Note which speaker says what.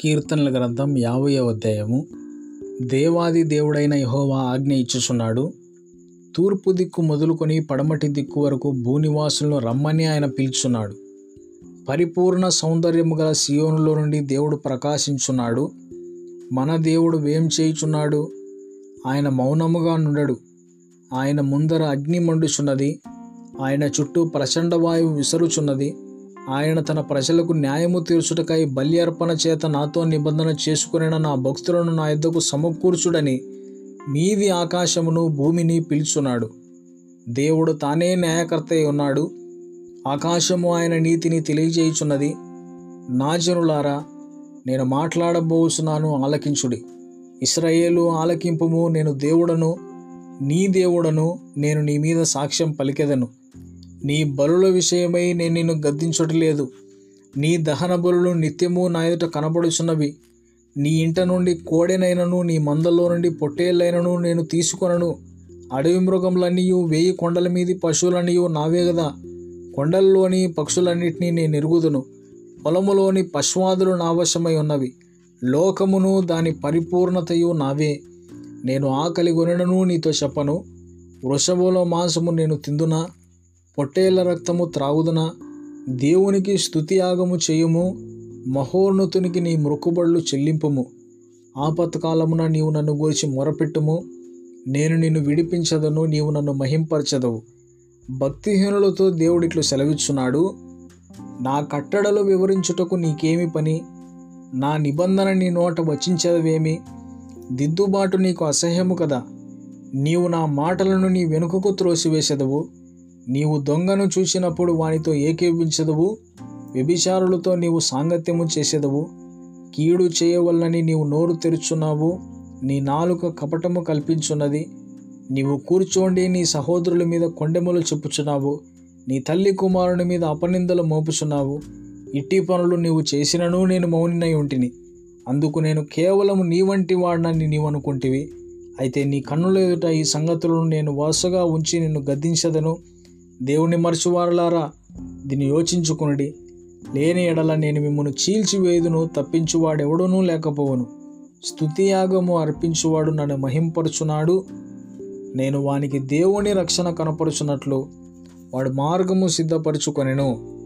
Speaker 1: కీర్తనల గ్రంథం యాభై అధ్యాయము. దేవాది దేవుడైన యహోవా ఆజ్ఞ ఇచ్చుచున్నాడు. తూర్పు దిక్కు మొదలుకొని పడమటి దిక్కు వరకు భూనివాసులను రమ్మని ఆయన పిలుచున్నాడు. పరిపూర్ణ సౌందర్యము గల సియోనులో నుండి దేవుడు ప్రకాశించున్నాడు. మన దేవుడు వేం చేయుచున్నాడు? ఆయన మౌనముగా నుండడు. ఆయన ముందర అగ్ని మండుచున్నది. ఆయన చుట్టూ ప్రచండ వాయువు విసరుచున్నది. ఆయన తన ప్రజలకు న్యాయము తీర్చుటకై బలి అర్పణ చేత నాతో నిబంధన చేసుకునేన నా భక్తులను నా యుద్ధకు సమకూర్చుడని మీది ఆకాశమును భూమిని పిలుచున్నాడు. దేవుడు తానే న్యాయకర్త ఉన్నాడు. ఆకాశము ఆయన నీతిని తెలియజేయుచున్నది. నా జనులారా నేను మాట్లాడబోచున్నాను ఆలకించుడి. ఇస్రాయేలు ఆలకింపుము నేను దేవుడను నీ దేవుడను నేను నీ మీద సాక్ష్యం పలికెదను. నీ బలుల విషయమై నేను నిన్ను గద్దించటలేదు. నీ దహన బలులు నిత్యము నా ఎదుట కనబడుచున్నవి. నీ ఇంట నుండి కోడెనైనను నీ మందల్లో నుండి పొట్టేళ్ళైనను నేను తీసుకొనను. అడవి మృగములన్నీయు వేయి కొండల మీది పశువులన్నీయు నావే కదా కొండల్లోని పక్షులన్నిటినీ నేను ఎరుగుదును. పొలములోని పశ్వాదులు నావశమై ఉన్నవి. లోకమును దాని పరిపూర్ణతయు నావే. నేను ఆకలి కొనను నీతో చెప్పను. వృషభుల మాంసము నేను తిందునా? పొట్టేళ్ళ రక్తము త్రాగుదునా? దేవునికి స్థుతియాగము చేయుము మహోన్నతునికి నీ మృక్కుబడులు చెల్లింపుము. ఆపత్కాలమున నీవు నన్ను గోచి మొరపెట్టుము నేను నిన్ను విడిపించదను నీవు నన్ను మహింపరచదవు. భక్తిహీనులతో దేవుడిట్లు సెలవిచ్చున్నాడు నా కట్టడలు వివరించుటకు నీకేమి పని? నా నిబంధన నీ నోట వచించదవేమి? దిద్దుబాటు నీకు అసహ్యము కదా? నీవు నా మాటలను నీ వెనుకకు త్రోసివేసెదవు. నీవు దొంగను చూసినప్పుడు వానితో ఏకేపించదవు వ్యభిచారులతో నీవు సాంగత్యము చేసేదవు. కీడు చేయవల్లని నీవు నోరు తెరుచున్నావు నీ నాలుక కపటము కల్పించున్నది. నీవు కూర్చోండి నీ సహోదరుల మీద కొండెములు చెప్పుచున్నావు నీ తల్లి కుమారుని మీద అపనిందలు మోపుచున్నావు. ఇట్టి పనులు నీవు చేసినను నేను మౌనినై ఉంటిని. అందుకు నేను కేవలం నీ వంటి వాడినని నీవు అనుకుంటివి. అయితే నీ కన్నుల ఎదుట ఈ సంగతులను నేను వరుసగా ఉంచి నిన్ను గద్దించదను. దేవుని మరచువారులారా? దీన్ని యోచించుకునడి. లేని ఎడల నేను మిమ్మల్ని చీల్చివేయుదును తప్పించువాడెవడనూ లేకపోవను. స్థుతియాగము అర్పించువాడు నన్ను మహింపరుచున్నాడు నేను వానికి దేవుని రక్షణ కనపరుచున్నట్లు వాడు మార్గము సిద్ధపరచుకొనెను.